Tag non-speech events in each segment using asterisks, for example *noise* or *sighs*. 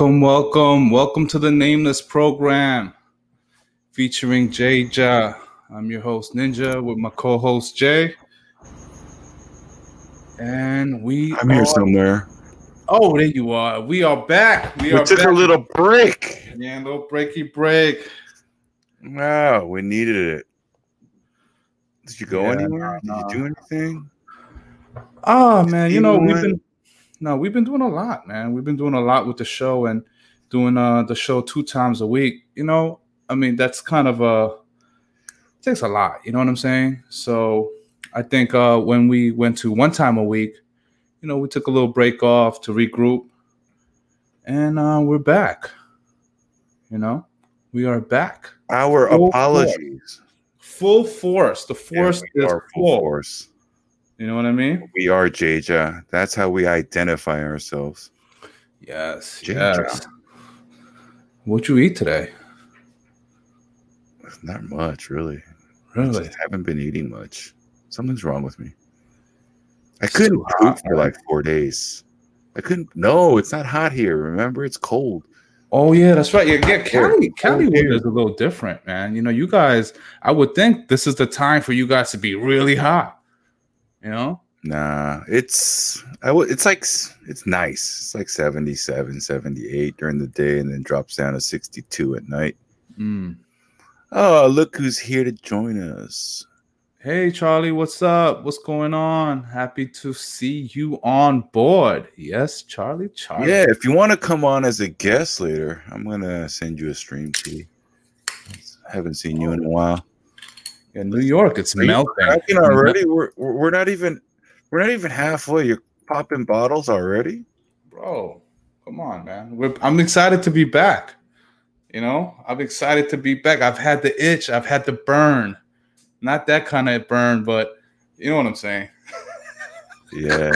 Welcome, welcome, welcome to the Nameless program featuring JAEJA. I'm your host Ninja with my co-host Jay, and we. I'm here somewhere. Oh, there you are. We are back. We, We are took back. a little break. yeah, little breaky break. Wow, we needed it. Did you go Yeah, anywhere? Did you do anything? Oh man, you know we've been no, we've been doing a lot, man. We've been doing a lot with the show and doing uh the show two times a week. You know, I mean that's kind of a takes a lot. You know what I'm saying? So I think uh when we went to one time a week, you know, we took a little break off to regroup, and uh we're back. You know, we are back, Our Full apologies. full force. The force Yeah, is full full. force. You know what I mean? We are JAEJA. That's how we identify ourselves. Yes, Ginger. yes. What you eat today? Not much, really. I Really? just haven't been eating much. Something's wrong with me. I It's couldn't poop for like four days. I couldn't. No, it's not hot here. Remember, it's cold. Oh yeah, that's right. Yeah, yeah. Cali, Cali oh, weather is a little different, man. You know, you guys. I would think this is the time for you guys to be really hot. You know? Nah, it's I w- it's like it's nice. It's like 77, 78 during the day and then drops down to 62 at night. Mm. Oh, look who's here to join us. Hey Charlie, what's up? What's going on? Happy to see you on board. Yes, Charlie. Charlie. Yeah, if you want to come on as a guest later, I'm going to send you a stream key. Haven't seen you in a while. Yeah, New York, it's Are melting. cracking already? We're we're not even we're not even halfway. You're popping bottles already? Bro, come on, man. We're, I'm excited to be back. You know, I'm excited to be back. I've had the itch, I've had the burn. Not that kind of burn, but you know what I'm saying. Yeah.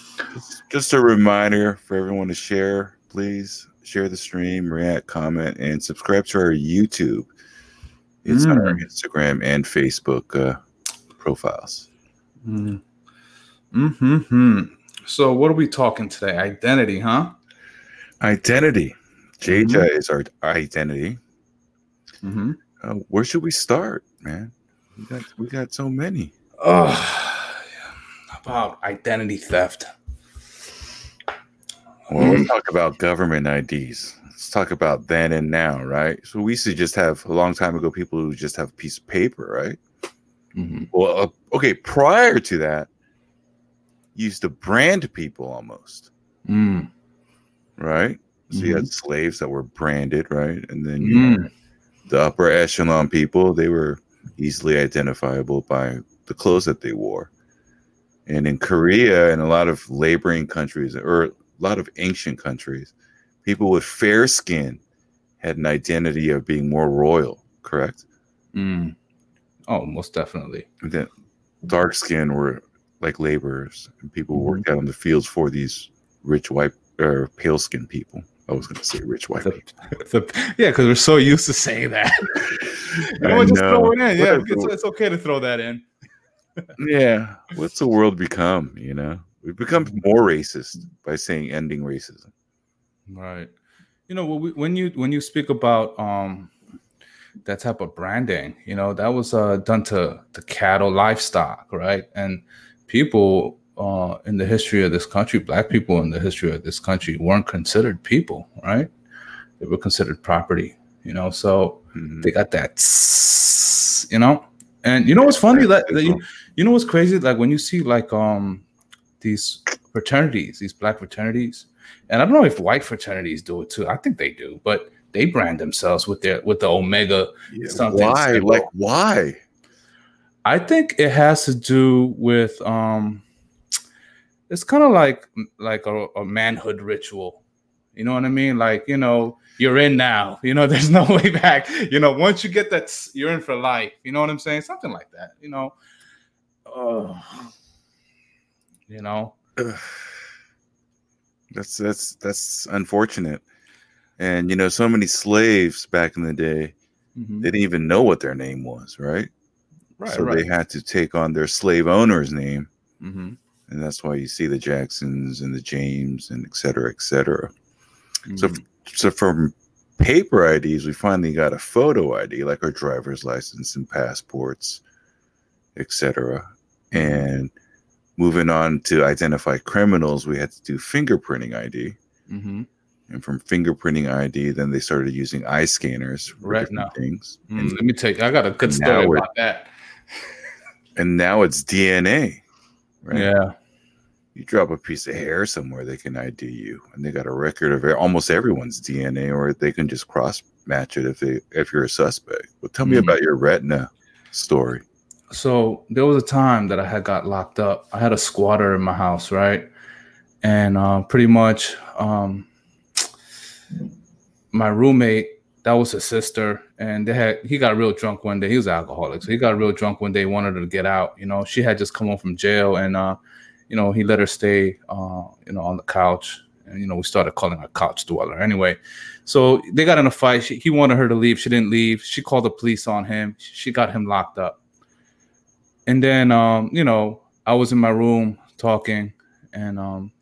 *laughs* just a reminder for everyone to share, please share the stream, react, comment, and subscribe to our YouTube. It's on our Instagram and Facebook uh, profiles. Mm. Hmm. So, what are we talking today? Identity, huh? Identity. JJ is our identity. Mm-hmm. Uh, where should we start, man? We got we got so many. Oh, about identity theft. Well, let's talk about government IDs. Let's talk about then and now, right? So we used to just have a long time ago people who just have a piece of paper, right? Mm-hmm. Well, uh, okay. Prior to that, used to brand people almost, Mm. right? So you had slaves that were branded, right? And then Mm. the upper echelon people, they were easily identifiable by the clothes that they wore. And in Korea and a lot of laboring countries, or a lot of ancient countries, people with fair skin had an identity of being more royal, correct? Mm. Oh, most definitely. And then dark skin were like laborers, and people who worked out in the fields for these rich white or pale skinned people. I was going to say rich white people. *laughs* The- yeah, because we're so used to saying that. *laughs* you know, just throw it in. Yeah, it's, it's okay to throw that in. *laughs* yeah what's the world become you know we've become more racist by saying ending racism Right. You know, when you when you speak about um that type of branding, you know, that was uh done to the cattle livestock, right? And people uh, in the history of this country, black people in the history of this country weren't considered people, right? They were considered property, you know. So Mhm. they got that, tss, you know. And you know what's funny that, that you, you know what's crazy? Like when you see like um these fraternities, these black fraternities, and I don't know if white fraternities do it too. I think they do, but they brand themselves with their with the Omega. Yeah, something why? simple. Like why? I think it has to do with um it's kind of like like a, a manhood ritual. You know what I mean? Like, you know, you're in now. *laughs* You know, there's no way back. You know, once you get that, you're in for life. You know what I'm saying? Something like that. You know, uh, you know. That's that's that's unfortunate. And you know, so many slaves back in the day, Mhm. they didn't even know what their name was, right? Right, so right. they had to take on their slave owner's name, Mhm. and that's why you see the Jacksons and the James and et cetera, et cetera. So, Mhm. so from paper IDs, we finally got a photo ID, like our driver's license and passports, etc. And moving on to identify criminals, we had to do fingerprinting ID. Mhm. And from fingerprinting ID, then they started using eye scanners for Retina. different things. Mm, And, let me tell you, I got a good story about that. and now it's DNA, right? Yeah. You drop a piece of hair somewhere, they can ID you, and they got a record of almost everyone's DNA, or they can just cross match it if they if you're a suspect. But tell me Mhm. about your retina story. So there was a time that I had got locked up. I had a squatter in my house, right? And uh, pretty much um, my roommate, that was his sister, and they had he got real drunk one day. He was an alcoholic, so he got real drunk one day. Wanted her to get out. You know, she had just come home from jail, and uh, you know he let her stay, uh, you know, on the couch. And you know we started calling her couch dweller. Anyway, so they got in a fight. She, he wanted her to leave. She didn't leave. She called the police on him. She got him locked up. And then, um, you know, I was in my room talking, and um,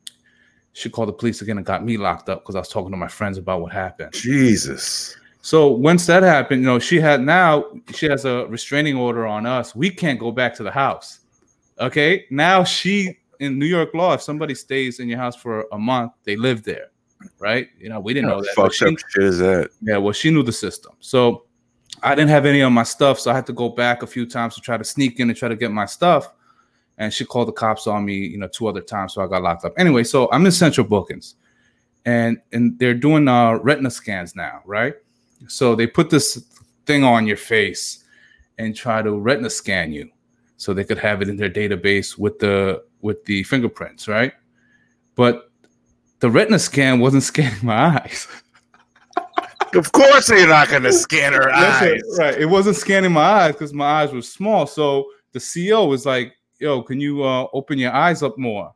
she called the police again and got me locked up because I was talking to my friends about what happened. Jesus. So once that happened, you know, she had now she has a restraining order on us. We can't go back to the house. Okay, now she in New York law, if somebody stays in your house for a month, they live there, right? You know, we didn't know that. Fucked she- up shit is that? yeah, well, she knew the system. So I didn't have any of my stuff. So I had to go back a few times to try to sneak in and try to get my stuff. And she called the cops on me, you know, two other times. So I got locked up. Anyway, so I'm in central bookings and and they're doing uh retina scans now, right? So they put this thing on your face and try to retina scan you so they could have it in their database with the with the fingerprints, right? But the retina scan wasn't *laughs* scanning my eyes. Of course, they're not going to scan her Listen, eyes. right. It wasn't scanning my eyes because my eyes were small. So the CO was like, yo, can you uh, open your eyes up more?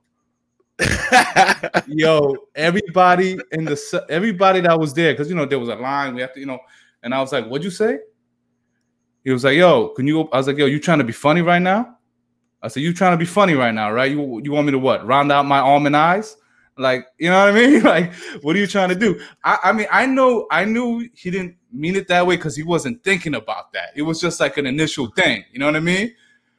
Yo, everybody in the everybody that was there, because you know there was a line. We have to, you know, and I was like, "What'd you say?" He was like, "Yo, can you?" I was like, "Yo, you trying to be funny right now?" I said, "You trying to be funny right now, right? You you want me to what? Round out my almond eyes?" Like, you know what I mean? *laughs* Like, what are you trying to do? I, I mean, I know, I knew he didn't mean it that way because he wasn't thinking about that. It was just like an initial thing. You know what I mean?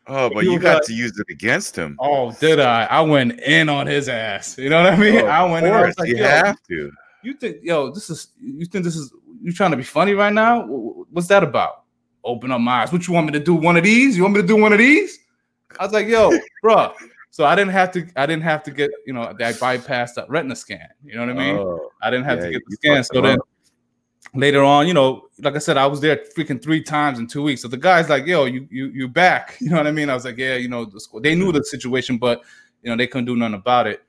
oh, but You got got- to use it against him. Oh, did I? I went in on his ass. You know what I mean? Oh, I went in. I was like, you yo, have to. you think, yo, this is, you think this is, you trying to be funny right now? Wh- wh- What's that about? Open up my eyes. What you want me to do? One of these? You want me to do one of these? I was like, yo, *laughs* bro. So I didn't have to, I didn't have to get, you know, that bypass that retina scan. You know what I mean? Oh, I didn't have yeah, to get the scan. So then later on, you know, like I said, I was there freaking three times in two weeks. So the guy's like, "Yo, you you you back?" *laughs* You know what I mean? I was like, "Yeah, you know, the school." They knew the situation, but you know, they couldn't do nothing about it.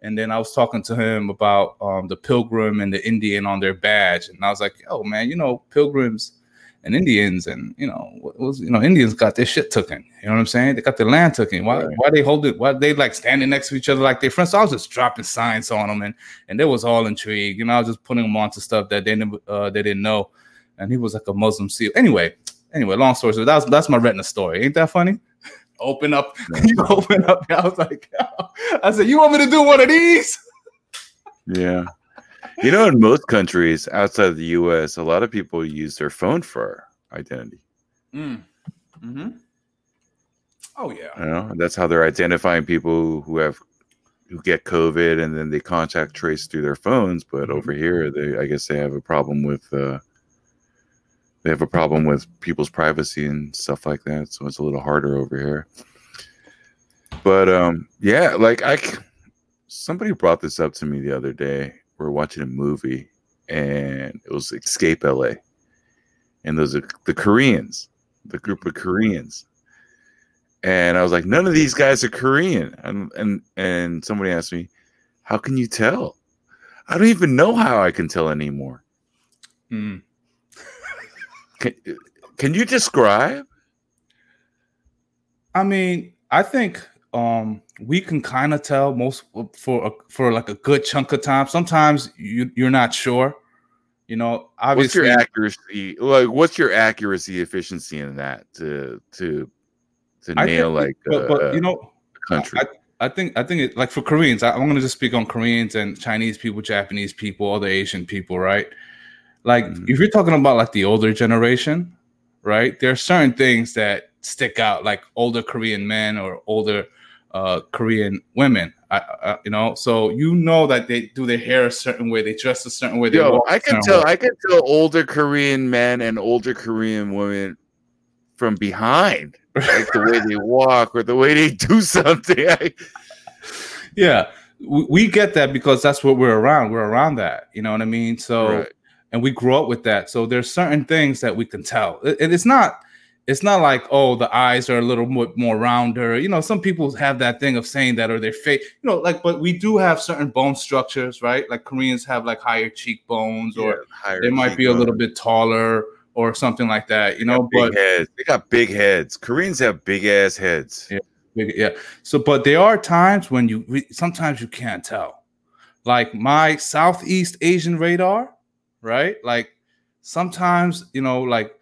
And then I was talking to him about um, the pilgrim and the Indian on their badge, and I was like, "Oh man, you know, pilgrims and Indians, and you know, what was you know, Indians got their shit taken. You know what I'm saying? They got their land taken. Why Right. why they hold it? Why they like standing next to each other like they're friends? So I was just dropping signs on them, and and they was all intrigued. You know, I was just putting them onto stuff that they never uh, they didn't know. And he was like a Muslim seal. Anyway, anyway, long story short, that's that's my retina story. Ain't that funny? *laughs* Open up, *laughs* you open up. I was like, *laughs* I said, you want me to do one of these? Yeah. You know, in most countries outside of the US, a lot of people use their phone for identity. Mm. hmm Oh yeah. You know, that's how they're identifying people who have who get COVID and then they contact trace through their phones. But Mm-hmm. over here, they I guess they have a problem with uh, they have a problem with people's privacy and stuff like that. So it's a little harder over here. But um, yeah, like I somebody brought this up to me the other day. We are watching a movie and it was Escape LA, and those are the Koreans, the group of Koreans and I was like, none of these guys are Korean. And and and somebody asked me, how can you tell? I don't even know how I can tell anymore. Mm. Can, can you describe? I mean, I think um we can kind of tell most for a, for like a good chunk of time. Sometimes you you're not sure. You know, What's obviously your accuracy? Like, what's your accuracy efficiency in that to to to nail think- like uh, but, but you know, country? I think I think it like for Koreans, I, I'm gonna just speak on Koreans and Chinese people, Japanese people, other Asian people, right? Like Mhm. if you're talking about like the older generation, right? There are certain things that stick out, like older Korean men or older uh, Korean women. I, I, you know, so you know that they do their hair a certain way, they dress a certain way. Yo, I can tell. way. I can tell older Korean men and older Korean women from behind, like the way they *laughs* walk or the way they do *laughs* something. I, yeah, we, we get that because that's what we're around. We're around that. You know what I mean? So. Right. and we grew up with that. So there's certain things that we can tell. And it's not it's not like oh the eyes are a little more, more rounder. You know, some people have that thing of saying that or their face. You know, like but we do have certain bone structures, right? Like Koreans have like higher cheekbones or higher they might be a little bit taller or something like that. You They know, but heads. They got big heads. Koreans have big ass heads. Yeah. Big- yeah. So, but there are times when you sometimes you can't tell. Like my Southeast Asian radar, right? Like sometimes you know, like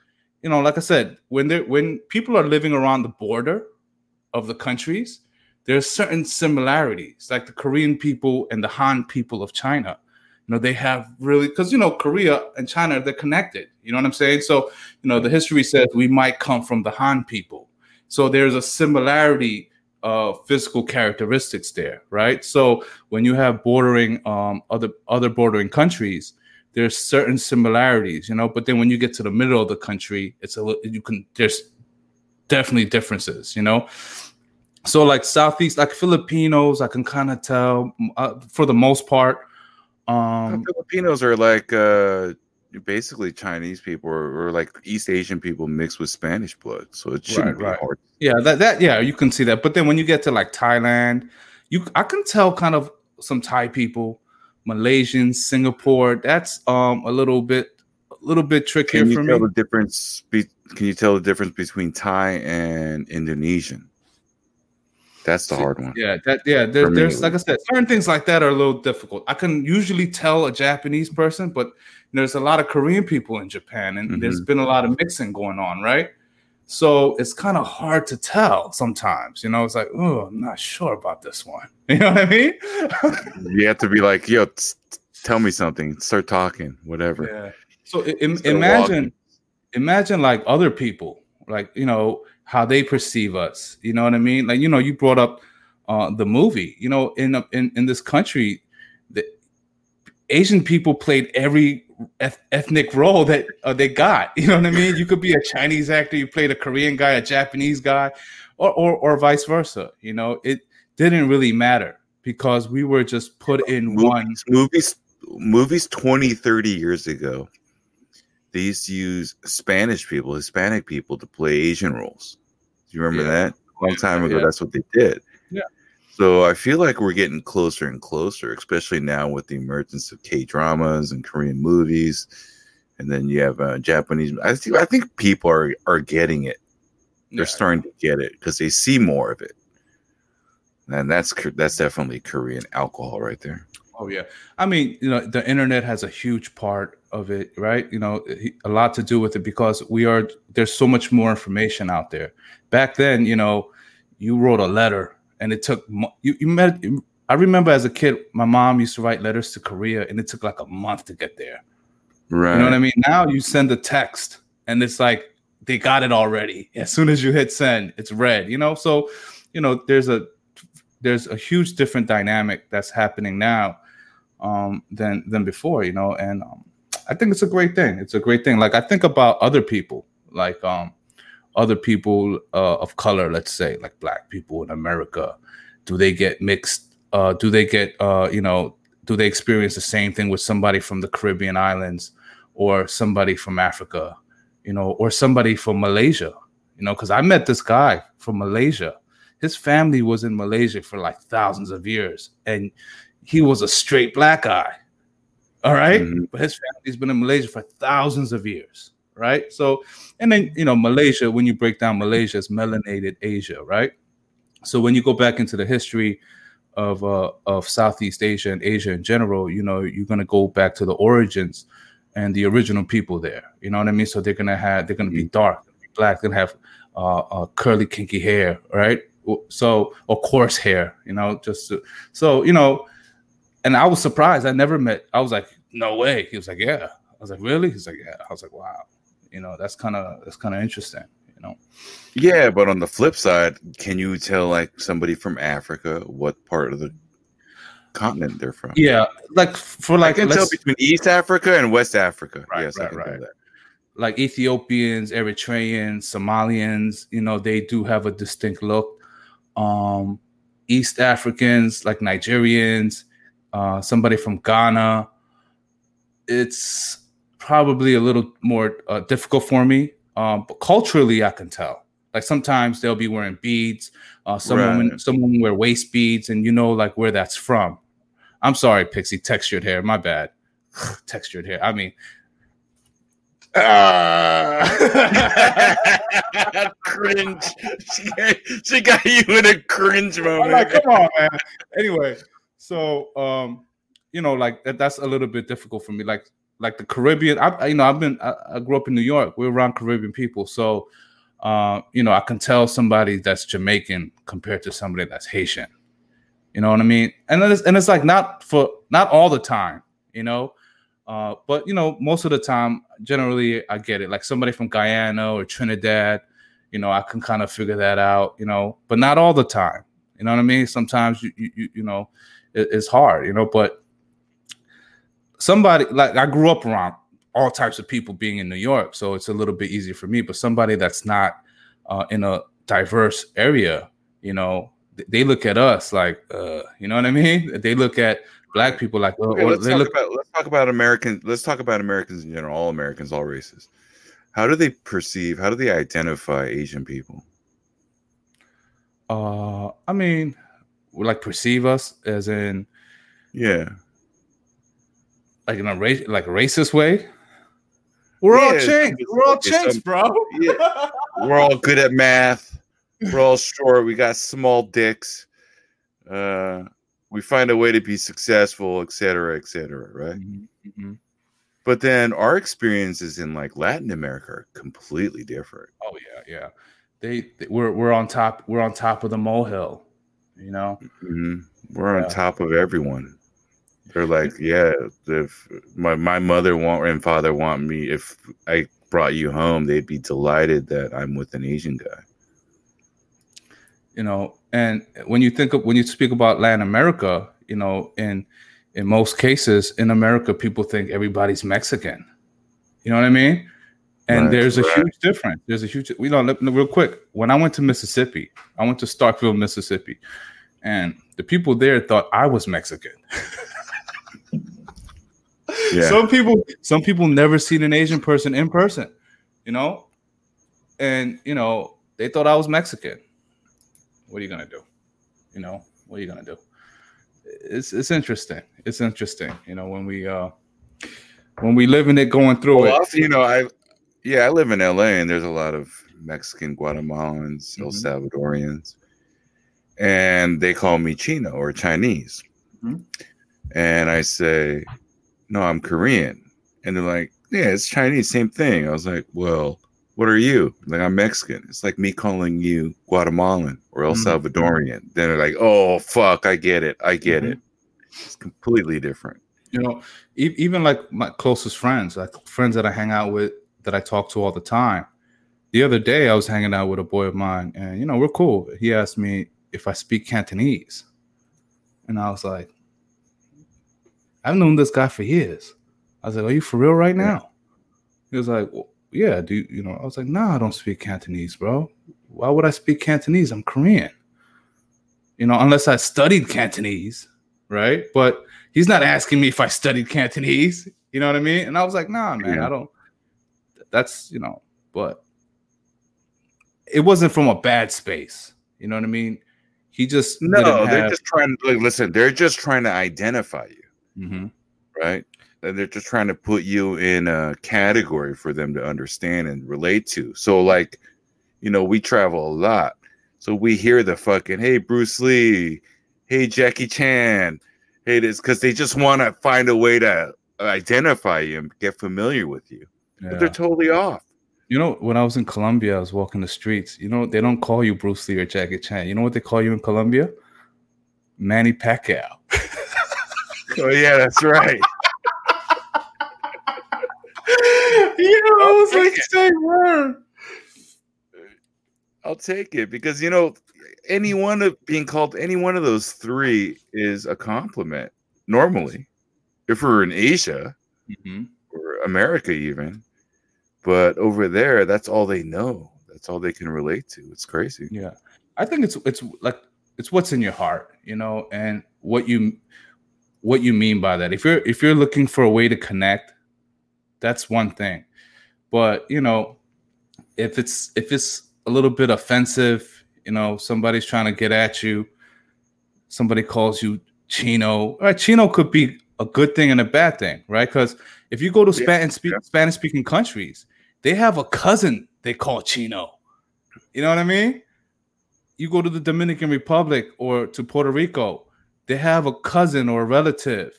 you know, like I said, when they when people are living around the border of the countries, there's certain similarities, like the Korean people and the Han people of China. You know, they have really because you know Korea and China they're connected. You know what I'm saying? So you know, the history says we might come from the Han people. So there's a similarity of physical characteristics there, right? So when you have bordering um, other other bordering countries, there's certain similarities, you know. But then when you get to the middle of the country, it's a little you can there's definitely differences, you know. So like southeast, like Filipinos, I can kind of tell uh, for the most part. Um, Filipinos are like uh, basically Chinese people or, or like East Asian people mixed with Spanish blood. So it shouldn't Right, be right. hard. Yeah, that that yeah, you can see that. But then when you get to like Thailand, you I can tell kind of some Thai people, Malaysians, Singapore. That's um a little bit a little bit trickier Can you for tell me. the difference? Be, can you tell the difference between Thai and Indonesian? That's the hard one. Yeah, that yeah. There, there's like I said, certain things like that are a little difficult. I can usually tell a Japanese person, but there's a lot of Korean people in Japan, and there's been a lot of mixing going on, right? So it's kind of hard to tell sometimes. You know, it's like, oh, I'm not sure about this one. *laughs* You know what I mean? You have to be like, yo, t- tell me something. Start talking. Whatever. Yeah. So im- imagine, walking. imagine like other people, like you know how they perceive us. You know what I mean? Like you know, you brought up uh, the movie. You know, in in in this country, the Asian people played every eth- ethnic role that uh, they got. You know what I mean? You could be a Chinese actor, you played a Korean guy, a Japanese guy, or or, or vice versa. You know, it didn't really matter because we were just put in one. movies, movies movies 20 30 years ago they used to use spanish people hispanic people to play asian roles do you remember Yeah. that a long time ago Yeah. that's what they did. So i feel like we're getting closer and closer especially now with the emergence of k-dramas and korean movies and then you have uh, japanese i think i think people are are getting it they're Yeah. starting to get it because they see more of it and that's that's definitely korean alcohol right there Oh yeah, I mean, you know, the internet has a huge part of it, right? You know, a lot to do with it because we are there's so much more information out there. Back then, you know, you wrote a letter and it took you you met. I remember as a kid, my mom used to write letters to Korea and it took like a month to get there. right You know what I mean? Now you send a text and it's like they got it already. As soon as you hit send, it's red, you know? So, you know, there's a there's a huge different dynamic that's happening now um than than before, you know, and um, I think it's a great thing. It's a great thing. Like I think about other people, like um other people uh, of color, let's say, like black people in America. Do they get mixed? Uh, do they get uh, you know, do they experience the same thing with somebody from the Caribbean islands or somebody from Africa, you know, or somebody from Malaysia, you know, because I met this guy from Malaysia. His family was in Malaysia for like thousands of years, and he was a straight black guy. All right? Mhm. but his family's been in Malaysia for thousands of years, right? So, and then you know, Malaysia, when you break down Malaysia, it's melanated Asia, right? So when you go back into the history of uh, of Southeast Asia and Asia in general, you know, you're gonna go back to the origins and the original people there. You know what I mean? So they're gonna have they're gonna be dark, black, they're gonna have uh, uh, curly, kinky hair, right? So or coarse hair, you know, just to, so you know. And I was surprised. I never met. I was like, no way. He was like, yeah. I was like, really? He's like, yeah. I was like, wow. You know, that's kind of that's kind of interesting. You know. Yeah, but on the flip side, can you tell like somebody from Africa what part of the continent they're from? Yeah, like for I like can tell between East Africa and West Africa. Right, yes, I can right. that. like Ethiopians, Eritreans, Somalians, you know, they do have a distinct look. Um, East Africans, like Nigerians, uh, somebody from Ghana, it's probably a little more uh, difficult for me. Um, but culturally, I can tell. Like sometimes they'll be wearing beads. Uh, some Right. women, some women wear waist beads, and you know, like where that's from. I'm sorry, Pixie. Textured hair, my bad. *sighs* textured hair. I mean, Ah. *laughs* cringe. She got, she got you in a cringe moment. like, come on, man. Anyway, so um, you know, like that, that's a little bit difficult for me. Like, like the Caribbean. I, you know, I've been. I, I grew up in New York. We're around Caribbean people, so uh, you know, I can tell somebody that's Jamaican compared to somebody that's Haitian. You know what I mean? And it's, and it's like not for not all the time, you know. Uh, but you know, most of the time, generally, I get it. Like somebody from Guyana or Trinidad, you know, I can kind of figure that out, you know, but not all the time. You know what I mean? Sometimes you you, you know, it, it's hard, you know. But somebody like I grew up around all types of people being in New York, so it's a little bit easier for me. But somebody that's not uh, in a diverse area, you know, th- they look at us like, uh, you know what I mean? *laughs* They look at black people like, Okay, let's they talk look. about let's talk about American. Let's talk about Americans in general. All Americans, all races. How do they perceive? How do they identify Asian people? Uh, I mean, like perceive us as in Yeah, like in a race, like racist way. We're all Yeah, chinks. We're all it's some- bro. yeah. We're all good at math. We're all short. We got small dicks. Uh, we find a way to be successful, et cetera, et cetera. Right. Mhm, mhm. But then our experiences in like Latin America are completely different. Oh yeah, yeah. They, they we're we're on top. We're on top of the molehill. You know. Mhm. We're Yeah. on top of everyone. They're like, yeah, if my, my mother want and father want me, if I brought you home, they'd be delighted that I'm with an Asian guy. you know and when you think of when you speak about latin america you know in in most cases in america people think everybody's mexican. You know what i mean? And Right, there's a right. huge difference. There's a huge you know let- real quick. When i went to mississippi i went to starkville mississippi and the people there thought i was mexican *laughs* Yeah. some people some people never seen an asian person in person you know and you know they thought i was mexican what are you gonna do you know what are you gonna do it's it's interesting it's interesting you know when we uh when we live in it going through Well, it you know, I yeah, I live in LA and there's a lot of Mexican, Guatemalans, El Mhm. Salvadorians, and they call me Chino or Chinese. Mhm. And I say, No, I'm Korean. And they're like, Yeah, it's Chinese, same thing. I was like, Well, what are you? Like, I'm Mexican. It's like me calling you Guatemalan or El Mhm. Salvadorian. Then they're like, Oh, fuck, I get it. I get Mhm. it. It's completely different. you know e- even like my closest friends like friends that i hang out with that i talk to all the time the other day I was hanging out with a boy of mine, and you know we're cool. He asked me if I speak Cantonese, and I was like, I've known this guy for years. I was like, Are you for real right now? He was like, well, Yeah, do you know? I was like, Nah, I don't speak Cantonese, bro. Why would I speak Cantonese? I'm Korean. You know, unless I studied Cantonese, right? But he's not asking me if I studied Cantonese. You know what I mean? And I was like, Nah, man, Yeah. I don't. That's you know, but it wasn't from a bad space. You know what I mean? He just No, they're have- just trying to like, listen. They're just trying to identify you, Mhm. right? And they're just trying to put you in a category for them to understand and relate to. So, like, you know, we travel a lot, so we hear the fucking "Hey, Bruce Lee," "Hey, Jackie Chan," "Hey, this," because they just want to find a way to identify you and get familiar with you. But they're totally off. You know, when I was in Colombia, I was walking the streets. You know, they don't call you Bruce Lee or Jackie Chan. You know what they call you in Colombia? Manny Pacquiao. *laughs* *laughs* Oh yeah, that's right. *laughs* you know, I was I'll like, take say word. I'll take it because you know any one of being called any one of those three is a compliment normally. If we're in Asia Mhm. or America, even, but over there, that's all they know. That's all they can relate to. It's crazy. Yeah, I think it's it's like it's what's in your heart, you know, and what you what you mean by that. If you're if you're looking for a way to connect, that's one thing. But you know, if it's if it's a little bit offensive, you know, somebody's trying to get at you, somebody calls you Chino. Right, Chino could be a good thing and a bad thing, right? Because if you go to Yeah, yeah. Spanish speaking countries, they have a cousin they call Chino. You know what I mean? You go to the Dominican Republic or to Puerto Rico, they have a cousin or a relative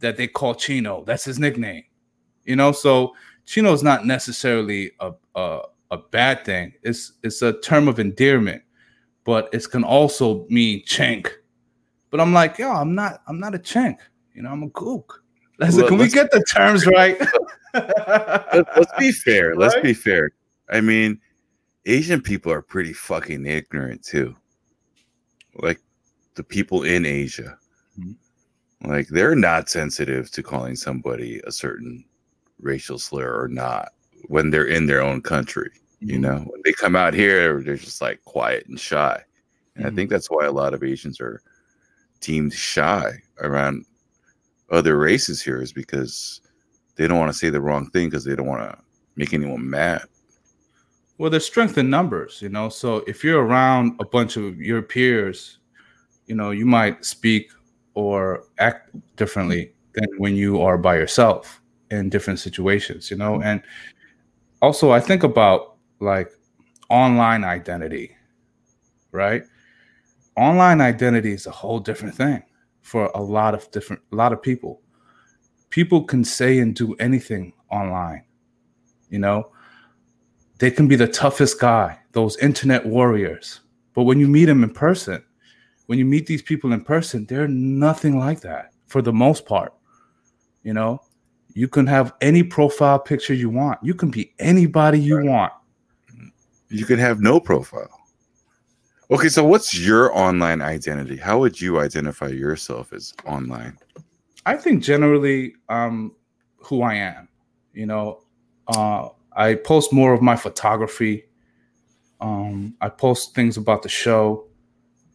that they call Chino. That's his nickname. You know, so Chino is not necessarily a, a a bad thing. It's it's a term of endearment, but it can also mean chink. But I'm like, yo, I'm not I'm not a chink. You know, I'm a gook. Let's, Well, can we let's- get the terms right? *laughs* Let, let's be fair. *laughs* Let's Right? be fair. I mean, Asian people are pretty fucking ignorant too. Like the people in Asia, Mhm. like they're not sensitive to calling somebody a certain racial slur or not when they're in their own country. Mm-hmm. You know, when they come out here, they're just like quiet and shy. And Mhm. I think that's why a lot of Asians are deemed shy around other races here is because they don't want to say the wrong thing because they don't want to make anyone mad. Well, there's strength in numbers, you know. So if you're around a bunch of your peers, you know, you might speak or act differently than when you are by yourself in different situations, you know. And also, I think about like online identity, right? Online identity is a whole different thing for a lot of different, a lot of people. People can say and do anything online, you know they can be the toughest guy, those internet warriors. But when you meet them in person, when you meet these people in person, they're nothing like that for the most part. You know, you can have any profile picture you want, you can be anybody you want. You can have no profile. Okay, so what's your online identity? How would you identify yourself as online? I think generally, um, who I am, you know, uh, I post more of my photography. Um, I post things about the show,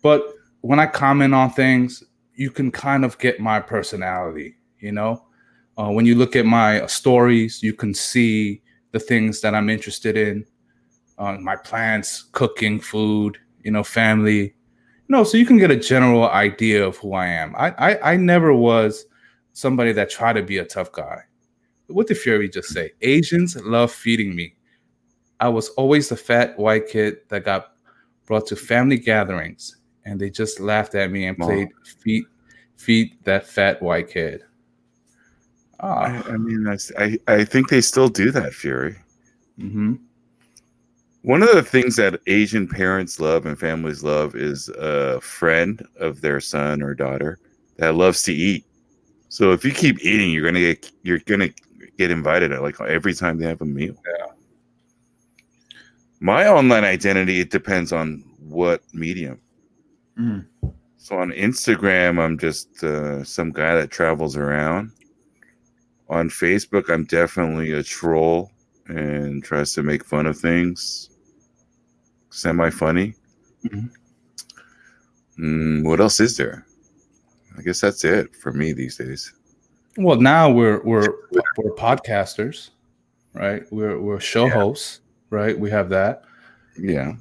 but when I comment on things, you can kind of get my personality. You know, uh, when you look at my stories, you can see the things that I'm interested in, uh, my plants, cooking, food, you know, family. No, so you can get a general idea of who I am. I, I, I never was somebody that tried to be a tough guy. What did Fury just say? Asians love feeding me. I was always the fat white kid that got brought to family gatherings, and they just laughed at me and played feed feed that fat white kid. Ah, I, I mean, I, I think they still do that, Fury. hmm One of the things that Asian parents love and families love is a friend of their son or daughter that loves to eat. So if you keep eating, you're gonna get you're gonna get invited at like every time they have a meal. Yeah. My online identity it depends on what medium. Mm. So on Instagram, I'm just uh, some guy that travels around. On Facebook, I'm definitely a troll and tries to make fun of things. Semi funny. Mhm. Mm, what else is there? I guess that's it for me these days. Well, now we're we're we're podcasters, right? We're we're show Yeah. hosts, right? We have that. Yeah.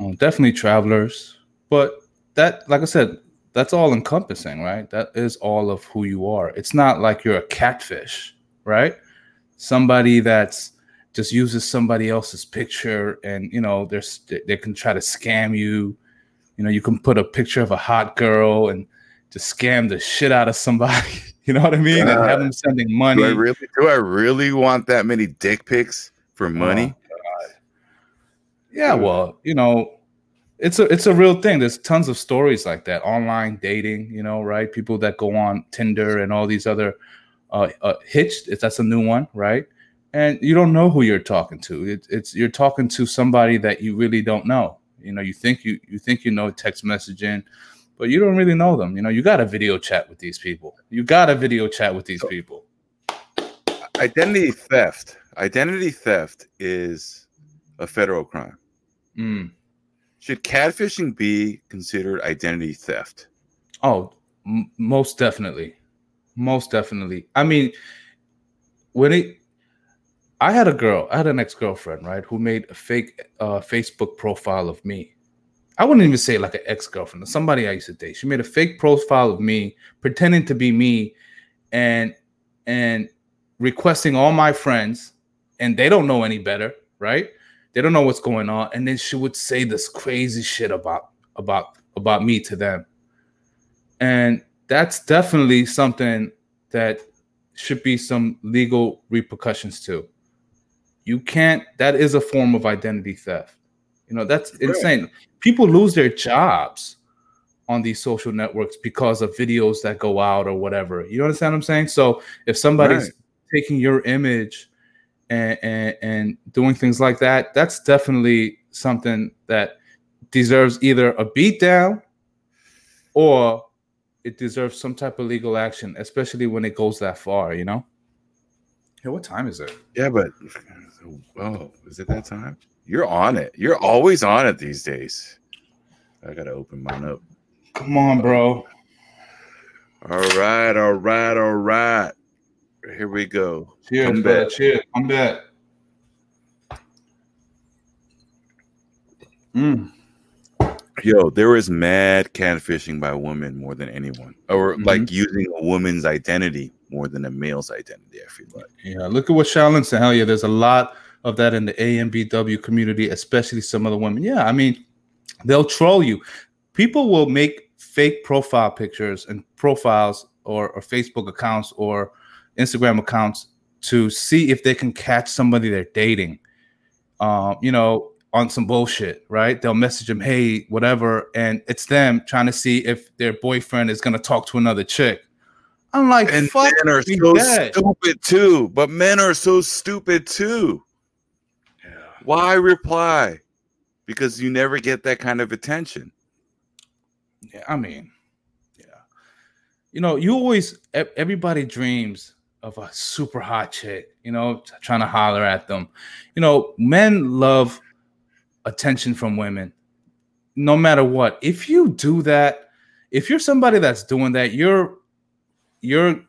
Uh, definitely travelers, but that, like I said, that's all encompassing, right? That is all of who you are. It's not like you're a catfish, right? Somebody that's just uses somebody else's picture, and you know, there's they can try to scam you. You know, you can put a picture of a hot girl and just scam the shit out of somebody. *laughs* You know what I mean? and have them sending money. Do I really do I really want that many dick pics for oh, money? Oh, Yeah, well, you know, it's a it's a real thing. There's tons of stories like that. Online dating, you know, right? People that go on Tinder and all these other uh, uh Hitched, if that's a new one, right? And you don't know who you're talking to. It, it's you're talking to somebody that you really don't know. You know, you think you you think you know text messaging, but you don't really know them. You know, you got a video chat with these people. You got a video chat with these people. Identity theft. Identity theft is a federal crime. Mm. Should catfishing be considered identity theft? Oh, m- most definitely, most definitely. I mean, when it, I had a girl, I had an ex girlfriend, right, who made a fake uh, Facebook profile of me. I wouldn't even say like an ex girlfriend, somebody I used to date. She made a fake profile of me, pretending to be me, and and requesting all my friends, and they don't know any better, right? They don't know what's going on, and then she would say this crazy shit about about about me to them. And that's definitely something that should be some legal repercussions to you can't that is a form of identity theft. You know that's insane. People lose their jobs on these social networks because of videos that go out or whatever. You understand what i'm saying? So if somebody's Right. taking your image and, and and doing things like that that's definitely something that deserves either a beat down or it deserves some type of legal action, especially when it goes that far, you know? Hey, what time is it? Yeah, but oh, is it that time? You're on it. You're always on it these days. I gotta open mine up. Come on, bro. All right, all right, all right. Here we go. Cheers, Come brother. back. Cheers. Come back. Mm. Yo, there is mad catfishing by women more than anyone, or Mhm. like using a woman's identity more than a male's identity. I feel like. Yeah, look at what Shaolin said. Hell yeah, there's a lot of that in the AMBW community, especially some of the women. Yeah, I mean, they'll troll you. People will make fake profile pictures and profiles or, or Facebook accounts or Instagram accounts to see if they can catch somebody they're dating. Um, you know, on some bullshit, right? They'll message them, hey, whatever, and it's them trying to see if their boyfriend is gonna talk to another chick. I'm like, And fuck men are so dead. stupid too. But men are so stupid too. Yeah. Why reply? Because you never get that kind of attention. Yeah, I mean, yeah. You know, you always everybody dreams of a super hot chick, you know, trying to holler at them. You know, men love attention from women. No matter what. If you do that, if you're somebody that's doing that, you're you're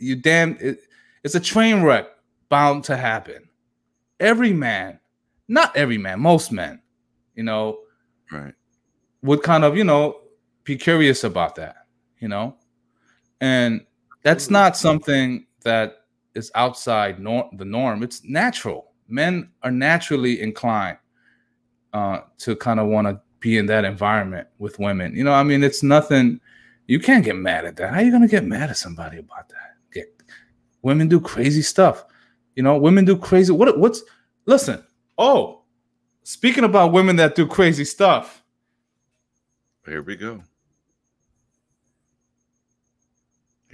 you damn it, it's a train wreck bound to happen. Every man, not every man, most men, you know, Right. would kind of you know be curious about that you know and that's not something that is outside nor- the norm. It's natural. Men are naturally inclined uh, to kind of want to be in that environment with women. You know i mean it's nothing you can't get mad at that. How are you going to get mad at somebody about that? Get, women do crazy stuff. You know women do crazy what what's listen oh speaking about women that do crazy stuff. Here we go.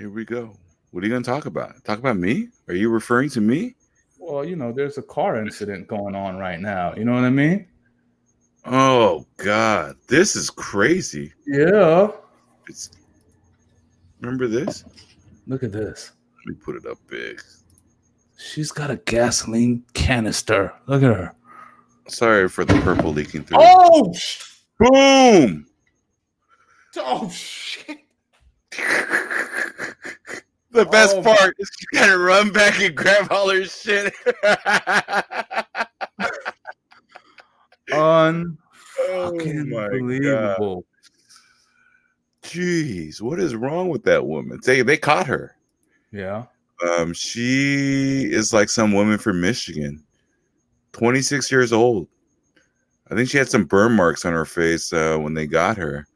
Here we go. What are you going to talk about? Talk about me? Are you referring to me? Well, you know, there's a car incident going on right now. You know what I mean? Oh God, this is crazy. Yeah. It's remember this? Look at this. Let me put it up big. She's got a gasoline canister. Look at her. Sorry for the purple leaking through. Oh, Boom! oh shit. *laughs* the best Oh, part is you gotta run back and grab all her shit. *laughs* Unbelievable. oh my god. believable. Jeez, what is wrong with that woman? They they caught her. Yeah. Um, she is like some woman from Michigan, 26 years old. I think she had some burn marks on her face uh, when they got her.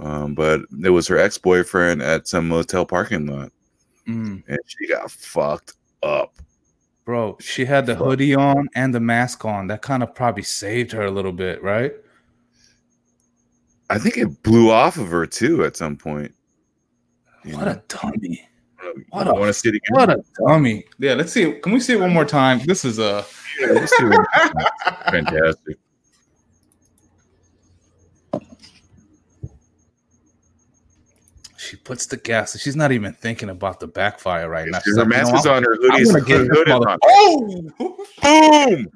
Um, but it was her ex boyfriend at some motel parking lot, Mm. and she got fucked up. Bro, she had the Fuck. hoodie on and the mask on. That kind of probably saved her a little bit, right? I think it blew off of her too at some point. You What know? a dummy. what what a- want to see it again? What a dummy. Yeah, let's see. Can we see it one more time? This is a Yeah, let's see what- *laughs* fantastic. She puts the gas. She's not even thinking about the backfire right now. She's Her like, mask is on. Her hoodie is her hood is on. Oh! Boom!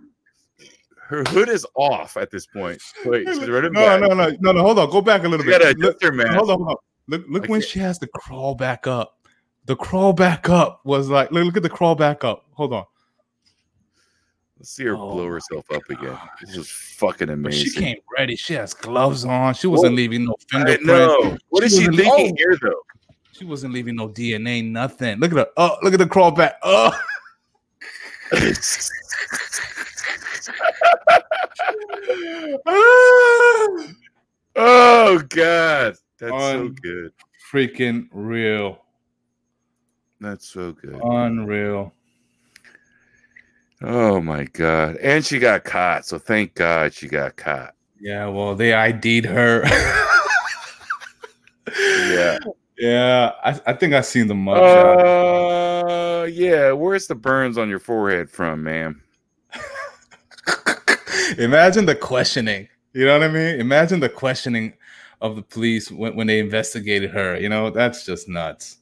Her hood is off at this point. Wait, she's running No, back. no, no, no, no. Hold on. Go back a little She bit. Look, adjust her mask. hold on, hold on. Look, look when she has to crawl back up. The crawl back up was like, look, look at the crawl back up. Hold on. Let's see her Oh blow herself up again. This is fucking But amazing. she came ready. She has gloves on. She wasn't leaving no fingerprints. know. What is She she thinking oh. here, though? She wasn't leaving no DNA, nothing. Look at her. Oh, look at the crawl back. Oh, *laughs* oh God, that's so good. freaking real. That's so good. Unreal. Oh my God! And she got caught. So thank God she got caught. Yeah, well, they ID'd her. Yeah. Yeah, I, I think I seen the mugshot. Uh, yeah. Where's the burns on your forehead from, ma'am? *laughs* Imagine the questioning. You know what I mean? Imagine the questioning of the police when, when they investigated her. You know, that's just nuts.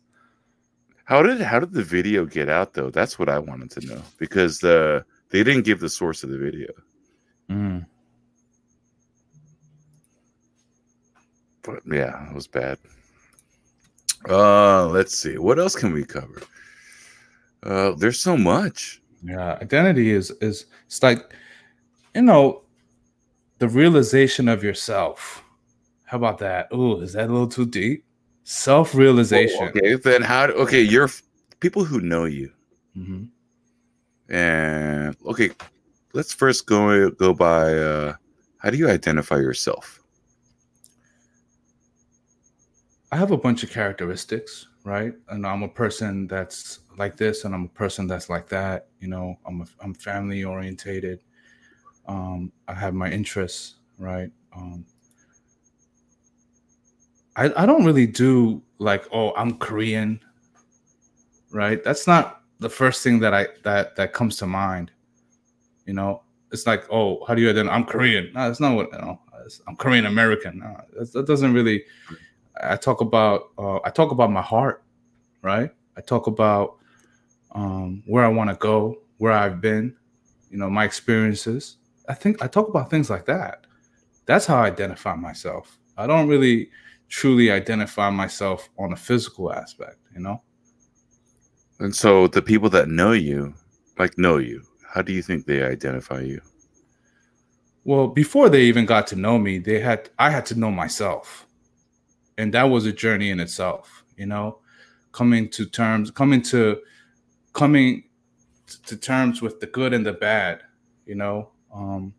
How did how did the video get out though? That's what I wanted to know because the they didn't give the source of the video. Mm. But yeah, it was bad. Uh, let's see. What else can we cover? Uh, there's so much. Yeah, identity is is it's like, you know, the realization of yourself. How about that? Oh, is that a little too deep? Self realization. Okay, then how? do- Okay, you're people who know you, hmm and okay, let's first go go by. Uh, how do you identify yourself? I have a bunch of characteristics, right? And I'm a person that's like this, and I'm a person that's like that. You know, I'm a, I'm family orientated. Um, I have my interests, right? Um, I I don't really do like, oh, I'm Korean, right? That's not the first thing that I that that comes to mind. You know, it's like, oh, how do you identify? I'm Korean. No, that's not what you know. I'm Korean American. No, that, doesn't really. I talk about uh, I talk about my heart, right? I talk about um, where I want to go, where I've been, you know, my experiences. I think I talk about things like that. That's how I identify myself. I don't really truly identify myself on a physical aspect, you know. And so the people that know you, like know you, how do you think they identify you? Well, before they even got to know me, they had I had to know myself. And that was a journey in itself, you know, coming to terms, coming to coming to terms with the good and the bad, you know, um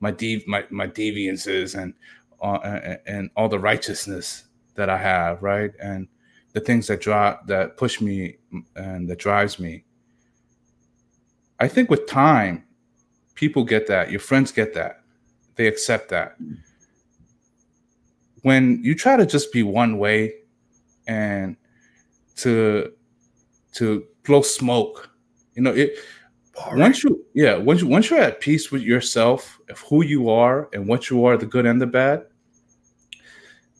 my dev my, my deviances and uh, and, and all the righteousness that I have, right? And the things that drive that push me and that drives me. I think with time, people get that your friends get that they accept that when you try to just be one way and to to blow smoke you know it once you yeah once you once you're at peace with yourself of who you are and what you are the good and the bad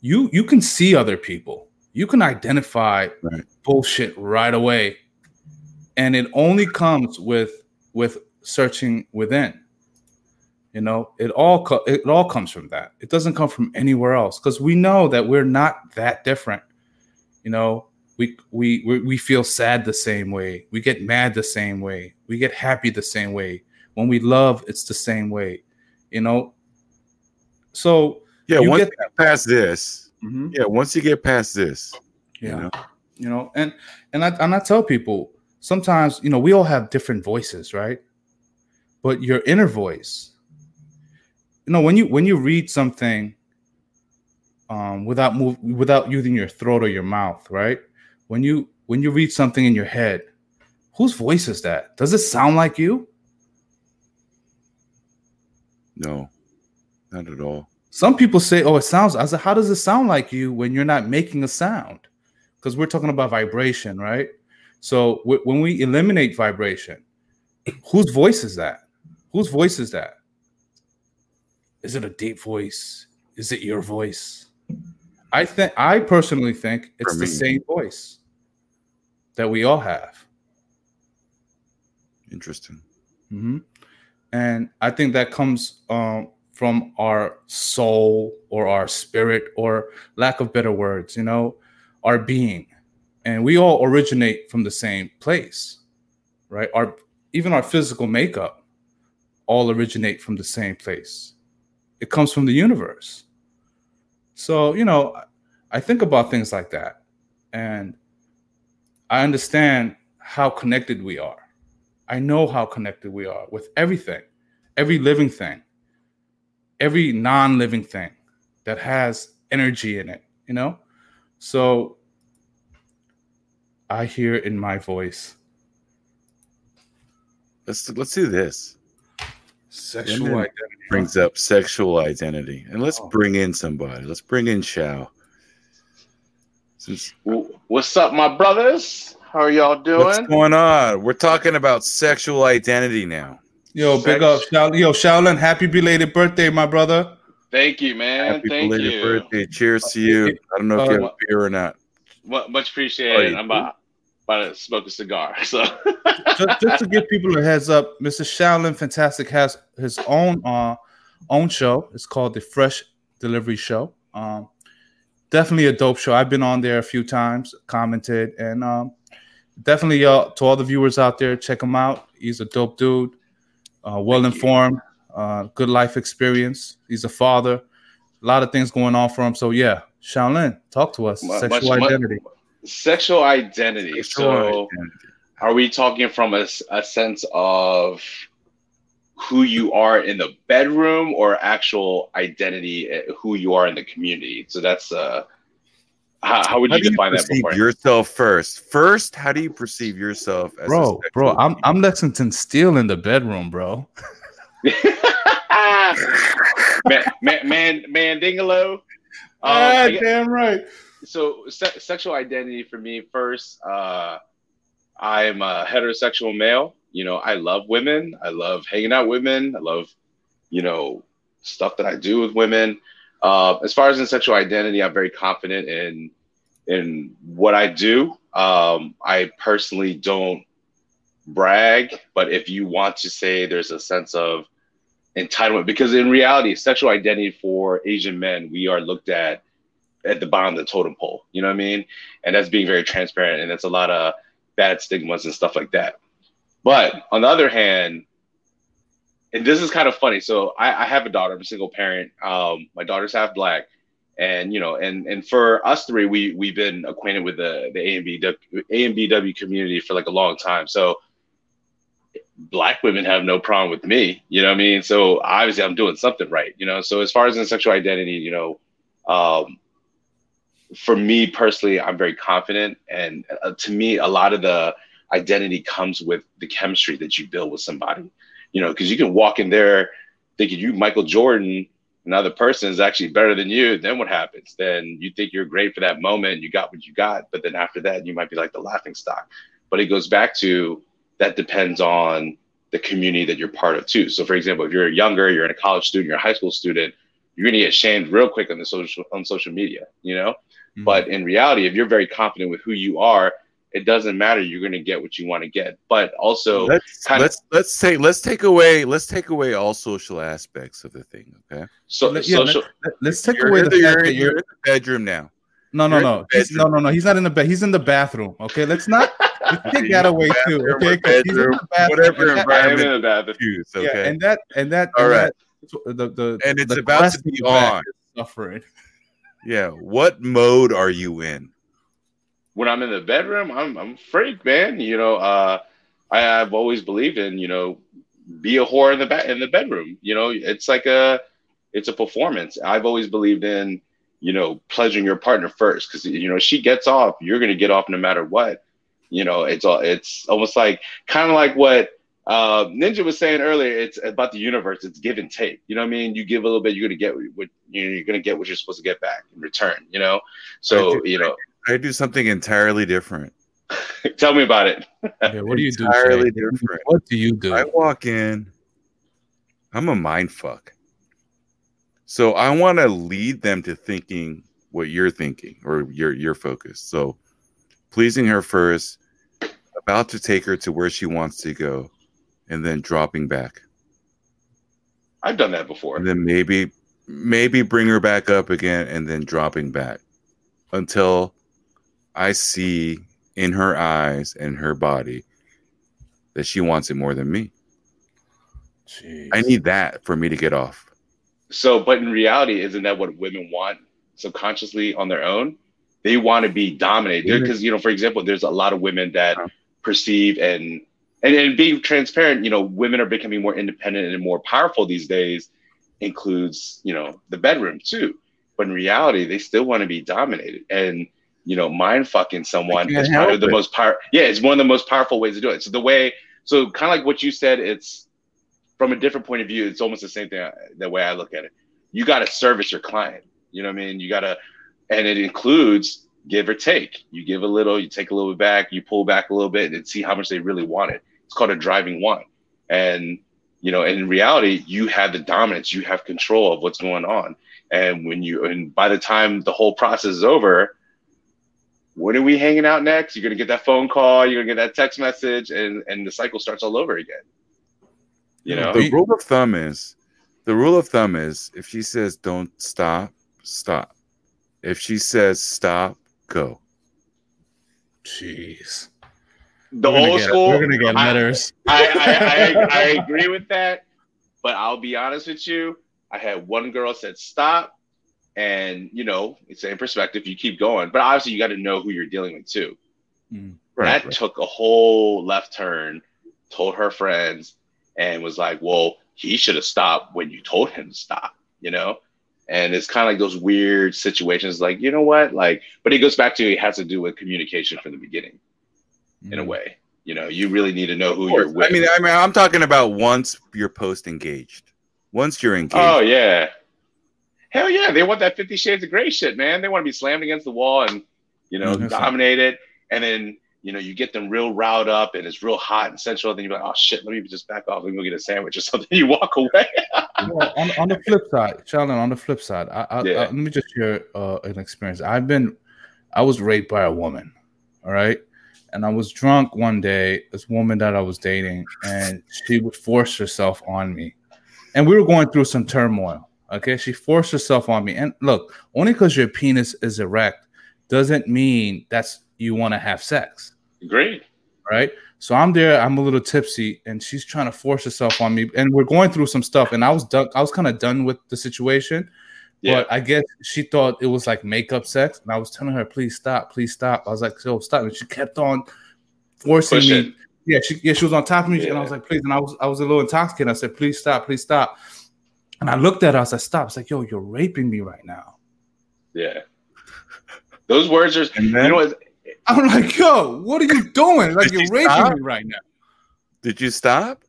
you you can see other people. You can identify Right. bullshit right away. And it only comes with with searching within. You know it all co- it all comes from that. It doesn't come from anywhere else because we know that we're not that different. You know we, we we we feel sad the same way. We get mad the same way. We get happy the same way. When we love it's the same way. You know? So Yeah, You once you get past this, yeah, once you get past this, yeah. you know, you know and and I, and I tell people sometimes you know we all have different voices right? But your inner voice you know when you when you read something um without move without using your throat or your mouth right? When you when you read something in your head whose voice is that? Does it sound like you? No, not at all. Some people say oh it sounds i said how does it sound like you when you're not making a sound? Because we're talking about vibration right? So w- when we eliminate vibration whose voice is that? Whose voice is that? Is it a deep voice? Is it your voice? I think i personally think it's the same voice that we all have. Interesting. hmm And I think that comes um, from our soul or our spirit, or lack of better words, you know, our being. And we all originate from the same place, right? Our even our physical makeup all originate from the same place. It comes from the universe. So, you know, I think about things like that. And I understand how connected we are. I know how connected we are with everything, every living thing, every non living thing that has energy in it, you know? So I hear in my voice Let's let's do this. sexual identity. Brings up sexual identity, and let's Oh. bring in somebody. Let's bring in Shao. Since What's up, my brothers? How are y'all doing? what's going on? We're talking about sexual identity now. Yo, big up. Shao- Yo, Shaolin, happy belated birthday, my brother. Thank you, man. Happy Thank belated you. birthday! Cheers to you. I don't know if you have Uh, a beer or not. Much appreciated. you I'm about, about to smoke a cigar. *laughs* So just, just to give people a heads up, Mr. Shaolin Fantastic has his own uh own show. It's called the Fresh Delivery Show. Um, definitely a dope show. I've been on there a few times, commented, and um, definitely uh, to all the viewers out there, check him out. He's a dope dude, uh, well informed, uh, good life experience. He's a father. A lot of things going on for him. So yeah, Shaolin, talk to us. Mu- Sexual much- much- identity. sexual identity. Sexual so identity. are we talking from a, a sense of who you are in the bedroom or actual identity, eh, who you are in the community? So that's uh, how, how would How you you define that perceive before? yourself first? First, how do you perceive yourself as a Bro, bro, I'm? I'm Lexington Steele in the bedroom, bro. *laughs* man, man, man, Mandingalo. Um, Ah, I damn right. so se- sexual identity for me first uh i'm a heterosexual male you know i love women i love hanging out with women i love you know stuff that i do with women uh, as far as in sexual identity i'm very confident in in what i do um i personally don't brag but if you want to say there's a sense of entitlement because in reality sexual identity for asian men we are looked at at the bottom of the totem pole. You know what I mean? And that's being very transparent, and it's a lot of bad stigmas and stuff like that. But on the other hand, and this is kind of funny. So I, I have a daughter. I'm a single parent. Um, my daughter's half black, and you know, and and for us three, we we've been acquainted with the the A and B A and BW community for like a long time. So black women have no problem with me. You know what I mean? So obviously, I'm doing something right. You know. So as far as in sexual identity, you know. Um, for me personally, I'm very confident, and uh, to me, a lot of the identity comes with the chemistry that you build with somebody. You know, because you can walk in there thinking you Michael Jordan, another person is actually better than you. Then what happens? Then you think you're great for that moment, you got what you got, but then after that, you might be like the laughing stock. But it goes back to that depends on the community that you're part of too. So, for example, if you're younger, you're in a college student, you're a high school student, you're going to get shamed real quick on the social on social media, you know. Mm-hmm. But in reality, if you're very confident with who you are, it doesn't matter. You're going to get what you want to get. But also, let's let's of, let's take let's take away let's take away all social aspects of the thing. Okay. So yeah, social. Let, us take away the, the you're, you're in the bedroom now. No, no, no. no, no, no. He's not in the bed. He's in the bathroom. Okay, let's not take that away *laughs* too. Okay, bedroom, whatever environment in the bathroom. Choose, okay, yeah, and that and that. All and right. That, the the and it's the about to be on. Suffering. Yeah. What mode are you in? When I'm in the bedroom, I'm I'm freak, man. You know, uh, I, have always believed in you know, be a whore in the ba- in the bedroom. You know, it's like a it's a performance. I've always believed in you know, pleasuring your partner first. Cause you know, she gets off, you're gonna get off no matter what. You know, it's all it's almost like kind of like what uh, Ninja was saying earlier. It's about the universe. It's give and take. You know what I mean? You give a little bit, you're gonna get what you know, you're gonna get what you're supposed to get back in return. You know, so you know, I do something entirely different. *laughs* Tell me about it. yeah, what do you do? Entirely different. What do you do? I walk in. I'm a mind fuck. So I want to lead them to thinking what you're thinking or your your focus. So pleasing her first, about to take her to where she wants to go, and then dropping back. I've done that before. And then maybe maybe bring her back up again and then dropping back until I see in her eyes and her body that she wants it more than me. Jeez. I need that for me to get off. So, but in reality, isn't that what women want subconsciously on their own? They want to be dominated because, you know, for example, there's a lot of women that uh-huh. perceive and, and and being transparent, you know, women are becoming more independent and more powerful these days. Includes, you know, the bedroom too. But in reality, they still want to be dominated and you know, mind fucking someone is probably the it. most power. Yeah, it's one of the most powerful ways to do it. So the way, so kind of like what you said, it's from a different point of view, it's almost the same thing. The way I look at it, you got to service your client. You know what I mean? You got to, and it includes give or take. You give a little, you take a little bit back, you pull back a little bit, and see how much they really want it. It's called a driving one. And you know, and in reality, you have the dominance, you have control of what's going on. And when you, and by the time the whole process is over, when are we hanging out next? You're gonna get that phone call, you're gonna get that text message, and and the cycle starts all over again. You know, the rule of thumb is the rule of thumb is if she says don't stop, stop. If she says stop, go. Jeez. The we're old get, school. We're gonna get letters. I, I, I, I, agree with that, but I'll be honest with you. I had one girl said stop, and you know, it's in perspective. You keep going, but obviously you got to know who you're dealing with too. Mm, right, that right. took a whole left turn. Told her friends, and was like, well, he should have stopped when you told him to stop, you know? And it's kind of like those weird situations, like, you know what? Like, but it goes back to it has to do with communication from the beginning, mm-hmm. in a mm. way. You know, you really need to know who you're with. I mean, I mean, I'm talking about once you're post engaged. Once you're engaged. Oh yeah. Hell yeah. They want that Fifty Shades of Grey shit, man. They want to be slammed against the wall and, you know, mm-hmm. dominated. And then you know, you get them real riled up and it's real hot and sensual. And Then you're like, oh shit, let me just back off and go get a sandwich or *laughs* something. You walk away. well, on, on, the flip side, Sheldon, on the flip side, I, I, yeah. I, let me just share uh, an experience. I've been, I was raped by a woman. All right. And I was drunk one day, this woman that I was dating, and she would force herself on me. And we were going through some turmoil. Okay. She forced herself on me. And look, only because your penis is erect doesn't mean that's you want to have sex. Great. Right. So I'm there. I'm a little tipsy, and she's trying to force herself on me, and we're going through some stuff. And I was done. I was kind of done with the situation. Yeah. But I guess she thought it was like makeup sex, and I was telling her, "Please stop, please stop." I was like, "So stop!" And she kept on forcing Push me. It. Yeah, she yeah she was on top of me, yeah. and I was like, "Please!" And I was I was a little intoxicated. I said, "Please stop, please stop." And I looked at her. I said, "Stop!" It's like, "Yo, you're raping me right now." Yeah. Those words are. Then, you know what? I'm like, yo, what are you doing? Like you're you raping stop? me right now. Did you stop?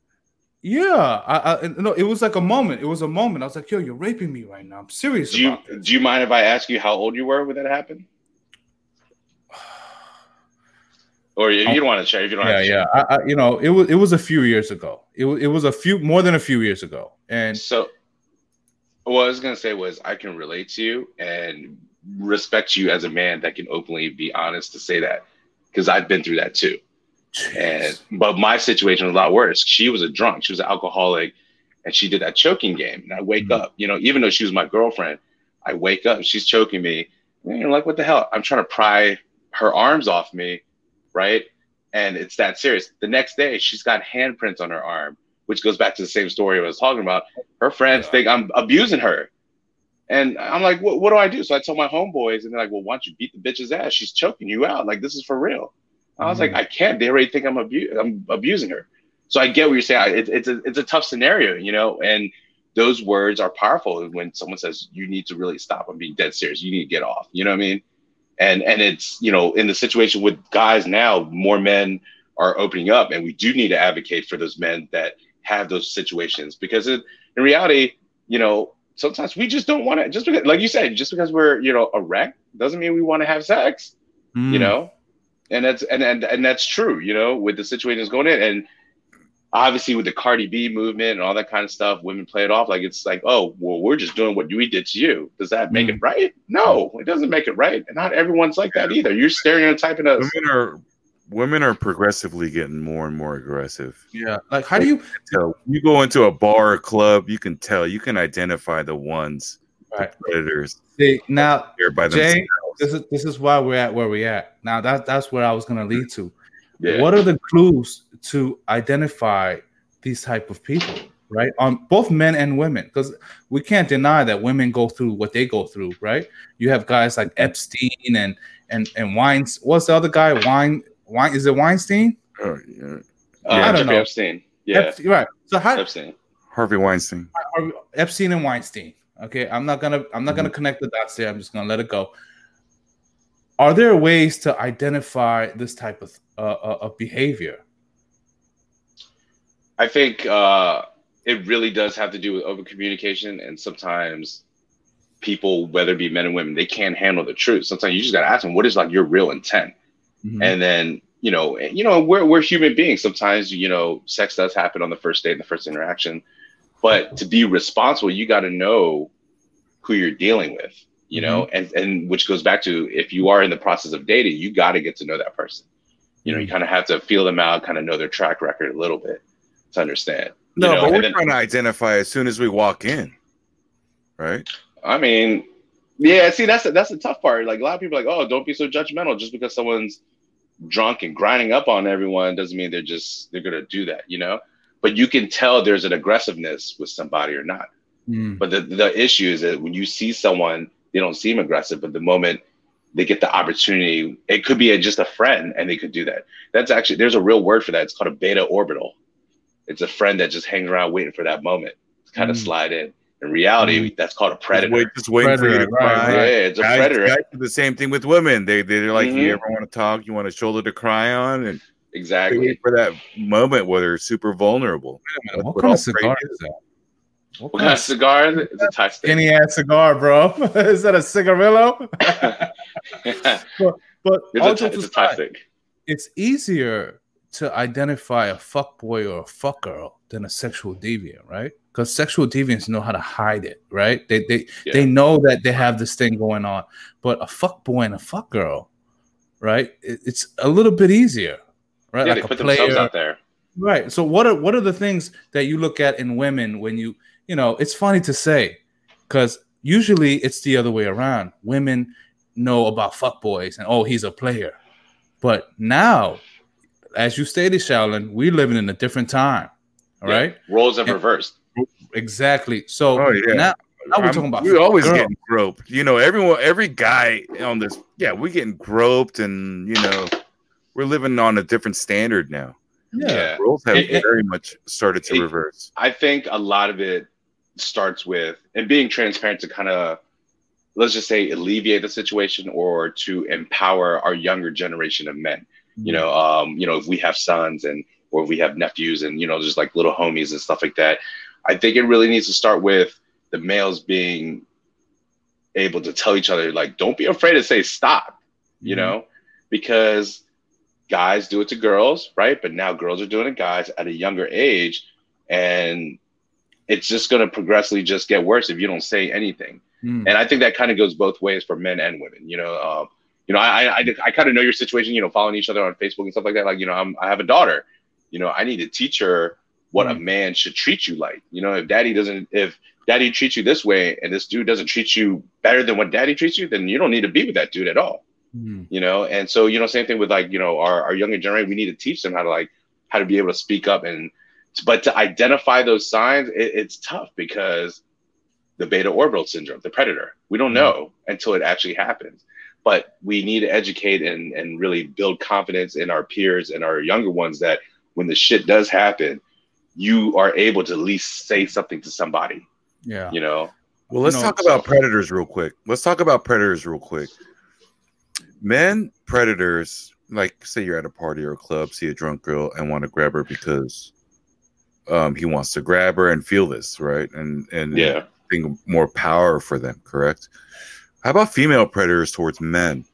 Yeah, I, I no, it was like a moment. It was a moment. I was like, yo, you're raping me right now. I'm serious do you, this. Do you mind if I ask you how old you were when that happened? *sighs* Or you, you don't oh. want to share if you don't yeah, have to yeah. share. I, I, you know, it was it was a few years ago. It was it was a few more than a few years ago, and So, what I was gonna say was I can relate to you and respect you as a man that can openly be honest to say that because I've been through that too. And but my situation was a lot worse. She was a drunk. She was an alcoholic, and she did that choking game. And I wake Mhm. up, you know, even though she was my girlfriend, I wake up. She's choking me. And you're like, what the hell? I'm trying to pry her arms off me, right? And it's that serious. The next day, she's got handprints on her arm, which goes back to the same story I was talking about. Her friends think I'm abusing her. And I'm like, what, what do I do? So I tell my homeboys, and they're like, well, why don't you beat the bitch's ass? She's choking you out. Like, this is for real. I was like, mm-hmm. I can't. They already think I'm, abu- I'm abusing her. So I get what you're saying. It's, a, it's a tough scenario, you know? And those words are powerful when someone says, you need to really stop. I'm being dead serious. You need to get off. You know what I mean? And, and it's, you know, in the situation with guys now, more men are opening up, and we do need to advocate for those men that have those situations. Because it, in reality, you know, sometimes we just don't want to, just because, like you said, just because we're, you know, a wreck doesn't mean we want to have sex you Mm. know? And that's and, and and that's true you know with the situations going in. And obviously with the cardi b movement and all that kind of stuff women play it off like it's like oh well we're just doing what we did to you. Does that make it right? No it doesn't make it right. And not everyone's like that either. You're stereotyping us. Women are women are progressively getting more and more aggressive. yeah. Like, how do you? So you go into a bar or club, you can tell, you can identify the ones, Right. the predators See, now here by Jay, this is this is why we're at where we're at. Now that that's where I was gonna lead to. yeah What are the clues to identify these type of people, right? On both men and women, because we can't deny that women go through what they go through, right? You have guys like Epstein and and and Weins. What's the other guy? Wine Wine is it Weinstein? Oh, yeah. uh, I don't know. epstein yeah Epstein, right. So how epstein Harvey Weinstein. are Epstein and Weinstein. Okay, I'm not gonna I'm not gonna connect the dots there. I'm just gonna let it go. Are there ways to identify this type of uh, uh, of behavior? I think uh, it really does have to do with over communication, and sometimes people, whether it be men and women, they can't handle the truth. Sometimes you just gotta ask them, what is like your real intent? Mhm. And then you know, you know, we're we're human beings. Sometimes you know, sex does happen on the first date, and the first interaction, but to be responsible, you got to know who you're dealing with. You know, and and which goes back to if you are in the process of dating, you got to get to know that person. You know, you kind of have to feel them out, kind of know their track record a little bit to understand. you No, know, but we're then- trying to identify as soon as we walk in, right? I mean, yeah. See, that's the, that's the tough part. Like a lot of people are like, oh, don't be so judgmental. Just because someone's drunk and grinding up on everyone doesn't mean they're just they're gonna do that, you know. But you can tell there's an aggressiveness with somebody or not. Mm. But the the issue is that when you see someone, they don't seem aggressive, but the moment they get the opportunity, it could be a, just a friend, and they could do that. That's actually there's a real word for that. It's called a beta orbiter. It's a friend that just hangs around waiting for that moment to kind of Mm. slide in. In reality, that's called a Just, predator. wait, just waiting for you to Predator, right, cry. Yeah, it's a Guys, predator. guys do the same thing with women. They they're like, Mhm. you ever want to talk? You want a shoulder to cry on, and Exactly. for that moment where they're super vulnerable. That's What what kind of cigar is that? What What kind of cigar? is it? It's a Thai stick. skinny ass cigar, bro? *laughs* is that a cigarillo? *laughs* it's But a, all Thai- jokes it's a Thai aside, it's easier to identify a fuck boy or a fuck girl than a sexual deviant, right? Because sexual deviants know how to hide it, right? They they Yeah. they know that they have this thing going on. But a fuck boy and a fuck girl, right? It- it's a little bit easier, right? Yeah, like they a put themselves out there. Right. So what are what are the things that you look at in women when you you know it's funny to say because usually it's the other way around. Women know about fuck boys and oh he's a player, but now, as you stated, Shaolin, we're living in a different time. All Yeah. right. Roles have Yeah. reversed. Exactly. So Oh, yeah. now, now we're I'm- talking about we're always girl. getting groped. You know, everyone, every guy on this, yeah, we're getting groped, and you know, we're living on a different standard now. yeah. Roles have It- it- very much started to it- reverse. I think a lot of it starts with and being transparent to kind of let's just say alleviate the situation or to empower our younger generation of men. You know, um, you know, if we have sons and or we have nephews and you know, just like little homies and stuff like that. I think it really needs to start with the males being able to tell each other, like, don't be afraid to say stop, you Mhm. know, because guys do it to girls, right? But now girls are doing it guys at a younger age, and it's just going to progressively just get worse if you don't say anything. Mm. And I think that kind of goes both ways for men and women. You know, um, you know, I I, I kind of know your situation. You know, following each other on Facebook and stuff like that. Like, you know, I'm, I have a daughter. You know, I need to teach her what a man should treat you like. You know, if daddy doesn't, if daddy treats you this way, and this dude doesn't treat you better than what daddy treats you, then you don't need to be with that dude at all. Mm. You know, and so you know, same thing with like you know our our younger generation. We need to teach them how to like how to be able to speak up and but to identify those signs, it, it's tough because the beta orbiter syndrome, the predator, we don't know until it actually happens. But we need to educate and, and really build confidence in our peers and our younger ones that when the shit does happen, you are able to at least say something to somebody. Yeah. You know? Well, let's you know, talk about predators real quick. Let's talk about predators real quick. Men predators, like say you're at a party or a club, see a drunk girl and want to grab her because um, he wants to grab her and feel this, right? And and yeah, think more power for them, correct? How about female predators towards men?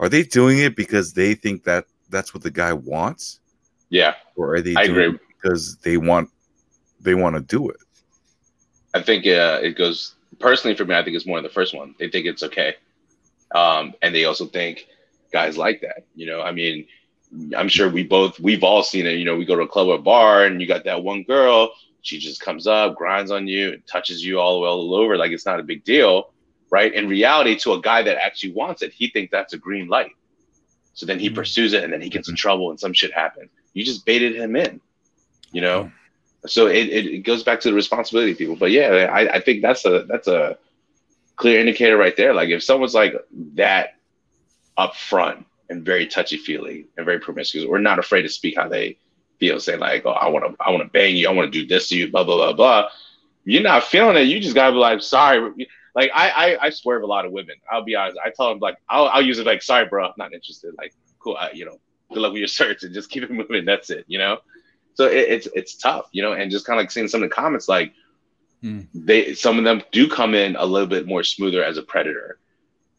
Are they doing it because they think that that's what the guy wants? Yeah, or are they I doing agree. it because they want they want to do it? I think uh, it goes personally for me. I think it's more the first one. They think it's okay, um, and they also think guys like that. You know, I mean, I'm sure we both we've all seen it. You know, we go to a club or a bar, and you got that one girl. She just comes up, grinds on you, touches you all, all over like it's not a big deal, right? In reality, to a guy that actually wants it, he thinks that's a green light. So then he mm-hmm. pursues it, and then he gets in mm-hmm. trouble, and some shit happens. You just baited him in, you know. So it, it, it, goes back to the responsibility of people. But yeah, I, I think that's a that's a clear indicator right there. Like if someone's like that upfront and very touchy feely and very promiscuous. We're not afraid to speak how they feel, say like, "Oh, I want to, I want to bang you, I want to do this to you," blah blah blah blah. You're not feeling it. You just gotta be like, "Sorry." Like I, I, I swerve a lot of women. I'll be honest. I tell them like, I'll, I'll use it like, "Sorry, bro, I'm not interested." Like, cool, I, you know, good luck with your search and just keep it *laughs* moving. That's it, you know. So it, it's it's tough, you know, and just kind of like seeing some of the comments like. Hmm. They some of them do come in a little bit more smoother as a predator,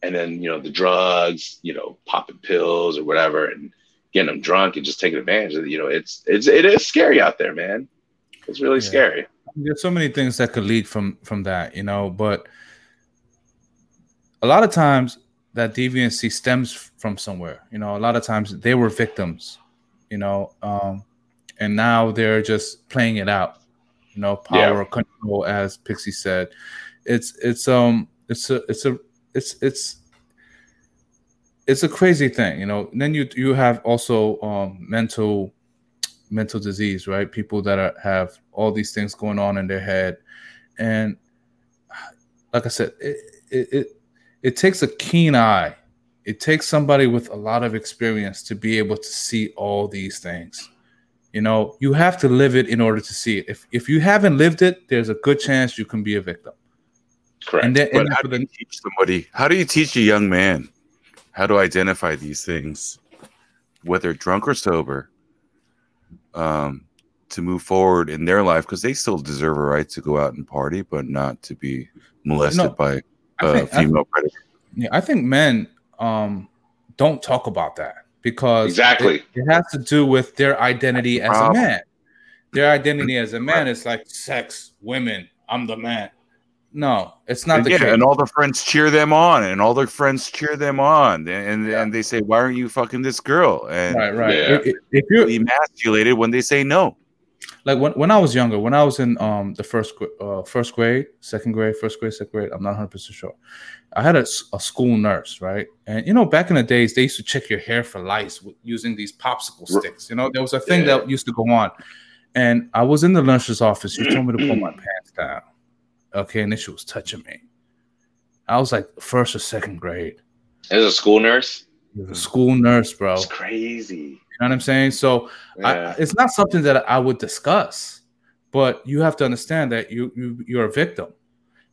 and then you know the drugs, you know, popping pills or whatever, and getting them drunk and just taking advantage of it. You know, it's it's it is scary out there, man. It's really yeah. scary. There's so many things that could lead from from that, you know, but a lot of times that deviancy stems from somewhere. You know, a lot of times they were victims, you know, um, and now they're just playing it out. You know, power yeah. control, as Pixie said. It's it's um it's a it's a it's it's it's a crazy thing, you know. And then you you have also um, mental mental disease, right? People that are, have all these things going on in their head, and like I said, it, it it it takes a keen eye. It takes somebody with a lot of experience to be able to see all these things. You know, you have to live it in order to see it. If if you haven't lived it, there's a good chance you can be a victim. Correct. And then, but and how do you teach somebody? How do you teach a young man how to identify these things, whether drunk or sober, um, to move forward in their life because they still deserve a right to go out and party, but not to be molested no, by a female I, predator. Yeah, I think men um, don't talk about that because exactly it, it, has to do with their identity as a man. Their identity as a man is like sex, women. I'm the man. No, it's not and the yeah, case. And all the friends cheer them on, and all their friends cheer them on, and and, yeah. and they say, "Why aren't you fucking this girl?" And right, right. Yeah. If, if you're emasculated when they say no, like when, when I was younger, when I was in um the first uh, first grade, second grade, first grade, second grade, I'm not 100 percent sure. I had a, a school nurse, right? And you know, back in the days, they used to check your hair for lice using these popsicle sticks. You know, there was a thing yeah. that used to go on. And I was in the nurse's office. She told me to pull my *clears throat* pants down. Okay, and then she was touching me. I was like first or second grade. As a school nurse. a school nurse, bro. It's crazy. You know what I'm saying? So yeah. I, it's not something that I would discuss, but you have to understand that you, you you're a victim.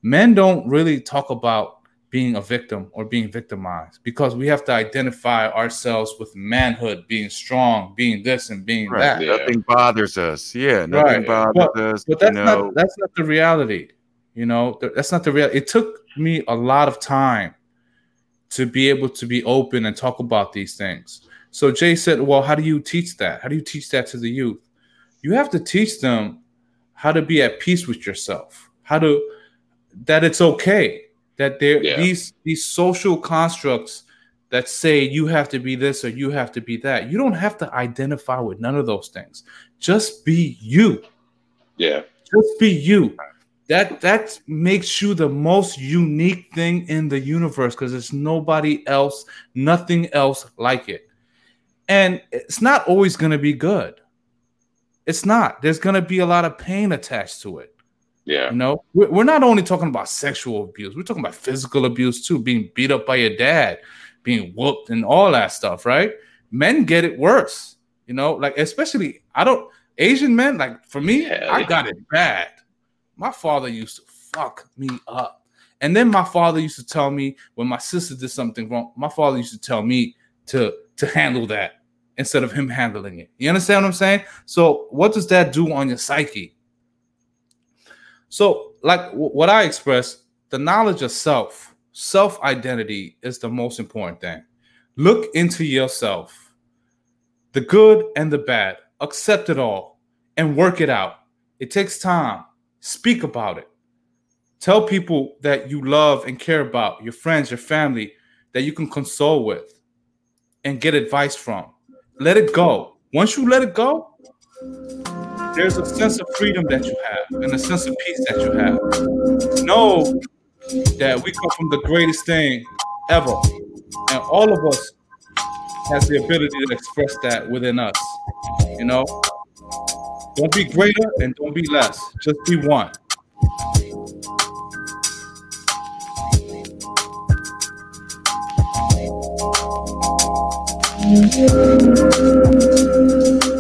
Men don't really talk about being a victim or being victimized because we have to identify ourselves with manhood, being strong, being this and being right. that. Yeah. Nothing bothers us. Yeah, nothing right. bothers but, us. But that's you know. not that's not the reality. You know, that's not the real. It took me a lot of time to be able to be open and talk about these things. So Jay said, Well, how do you teach that? How do you teach that to the youth? You have to teach them how to be at peace with yourself, how to that it's okay that there yeah. these these social constructs that say you have to be this or you have to be that. You don't have to identify with none of those things. Just be you. Yeah. Just be you. That that makes you the most unique thing in the universe because there's nobody else, nothing else like it. And it's not always going to be good. It's not. There's going to be a lot of pain attached to it. Yeah. You know, we're not only talking about sexual abuse, we're talking about physical abuse too, being beat up by your dad, being whooped, and all that stuff, right? Men get it worse, you know, like especially I don't Asian men, like for me, yeah. I got it bad. My father used to fuck me up. And then my father used to tell me when my sister did something wrong, my father used to tell me to to handle that instead of him handling it. You understand what I'm saying? So, what does that do on your psyche? So, like what I express, the knowledge of self, self identity is the most important thing. Look into yourself, the good and the bad, accept it all, and work it out. It takes time. Speak about it. Tell people that you love and care about, your friends, your family, that you can console with and get advice from. Let it go. Once you let it go, there's a sense of freedom that you have and a sense of peace that you have. Know that we come from the greatest thing ever. And all of us has the ability to express that within us. You know? Don't be greater and don't be less. Just be one. thank you